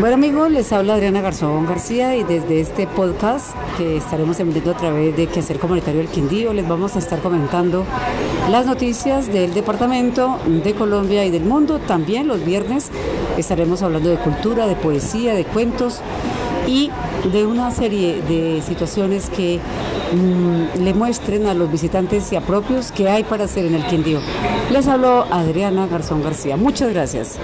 Bueno amigos, les habla Adriana Garzón García y desde este podcast que estaremos emitiendo a través de Quehacer Comunitario del Quindío les vamos a estar comentando las noticias del departamento de Colombia y del mundo. También los viernes estaremos hablando de cultura, de poesía, de cuentos y de una serie de situaciones que mm, le muestren a los visitantes y a propios qué hay para hacer en el Quindío. Les hablo Adriana Garzón García. Muchas gracias.